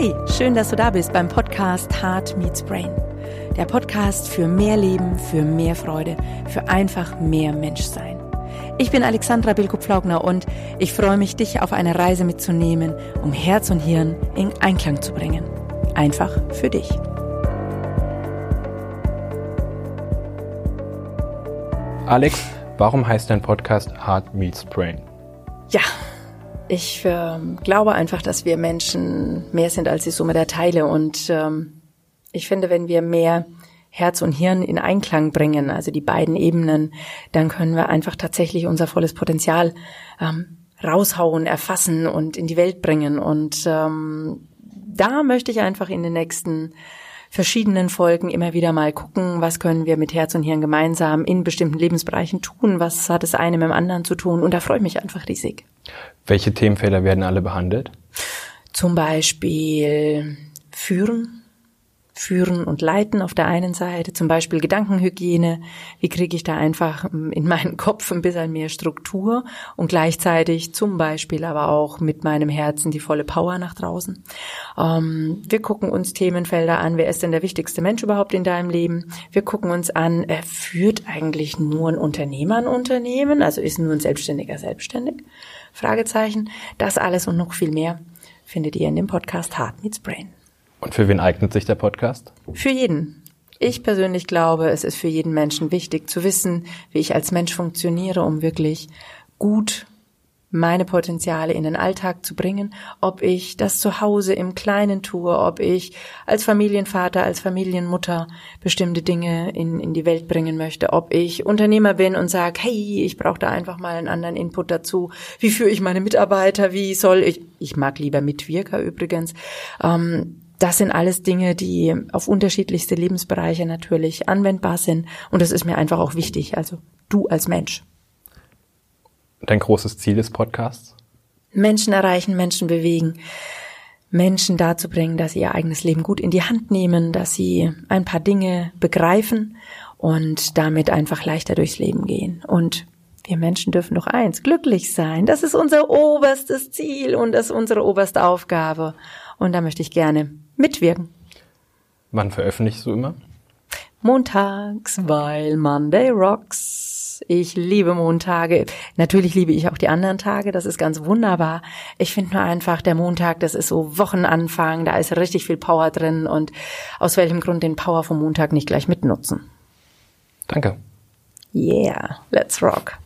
Hey, schön, dass du da bist beim Podcast Heart Meets Brain. Der Podcast für mehr Leben, für mehr Freude, für einfach mehr Menschsein. Ich bin Alexandra Bilko-Pflaugner und ich freue mich, dich auf eine Reise mitzunehmen, um Herz und Hirn in Einklang zu bringen. Einfach für dich. Alex, warum heißt dein Podcast Heart Meets Brain? Ja, ich äh, glaube einfach, dass wir Menschen mehr sind als die Summe der Teile. Und ähm, ich finde, wenn wir mehr Herz und Hirn in Einklang bringen, also die beiden Ebenen, dann können wir einfach tatsächlich unser volles Potenzial ähm, raushauen, erfassen und in die Welt bringen. Und ähm, da möchte ich einfach in den nächsten verschiedenen Folgen immer wieder mal gucken, was können wir mit Herz und Hirn gemeinsam in bestimmten Lebensbereichen tun, was hat das eine mit dem anderen zu tun und da freue ich mich einfach riesig. Welche Themenfelder werden alle behandelt? Zum Beispiel Führen, Führen und Leiten auf der einen Seite, zum Beispiel Gedankenhygiene. Wie kriege ich da einfach ähm, in meinen Kopf ein bisschen mehr Struktur und gleichzeitig zum Beispiel aber auch mit meinem Herzen die volle Power nach draußen. Ähm, wir gucken uns Themenfelder an. Wer ist denn der wichtigste Mensch überhaupt in deinem Leben? Wir gucken uns an, äh, führt eigentlich nur ein Unternehmer ein Unternehmen? Also ist nur ein Selbstständiger selbstständig? Fragezeichen. Das alles und noch viel mehr findet ihr in dem Podcast Heart Meets Brain. Und für wen eignet sich der Podcast? Für jeden. Ich persönlich glaube, es ist für jeden Menschen wichtig zu wissen, wie ich als Mensch funktioniere, um wirklich gut meine Potenziale in den Alltag zu bringen, ob ich das zu Hause im Kleinen tue, ob ich als Familienvater, als Familienmutter bestimmte Dinge in, in die Welt bringen möchte, ob ich Unternehmer bin und sage, hey, ich brauche da einfach mal einen anderen Input dazu. Wie führe ich meine Mitarbeiter? Wie soll ich? Ich mag lieber Mitwirker übrigens. Ähm, das sind alles Dinge, die auf unterschiedlichste Lebensbereiche natürlich anwendbar sind. Und das ist mir einfach auch wichtig. Also du als Mensch. Dein großes Ziel des Podcasts? Menschen erreichen, Menschen bewegen. Menschen dazu bringen, dass sie ihr eigenes Leben gut in die Hand nehmen, dass sie ein paar Dinge begreifen und damit einfach leichter durchs Leben gehen. Und wir Menschen dürfen doch eins, glücklich sein. Das ist unser oberstes Ziel und das ist unsere oberste Aufgabe. Und da möchte ich gerne mitwirken. Wann veröffentlichst du immer? Montags, weil Monday rocks. Ich liebe Montage. Natürlich liebe ich auch die anderen Tage. Das ist ganz wunderbar. Ich finde nur einfach, der Montag, das ist so Wochenanfang. Da ist richtig viel Power drin. Und aus welchem Grund den Power vom Montag nicht gleich mitnutzen? Danke. Yeah, let's rock.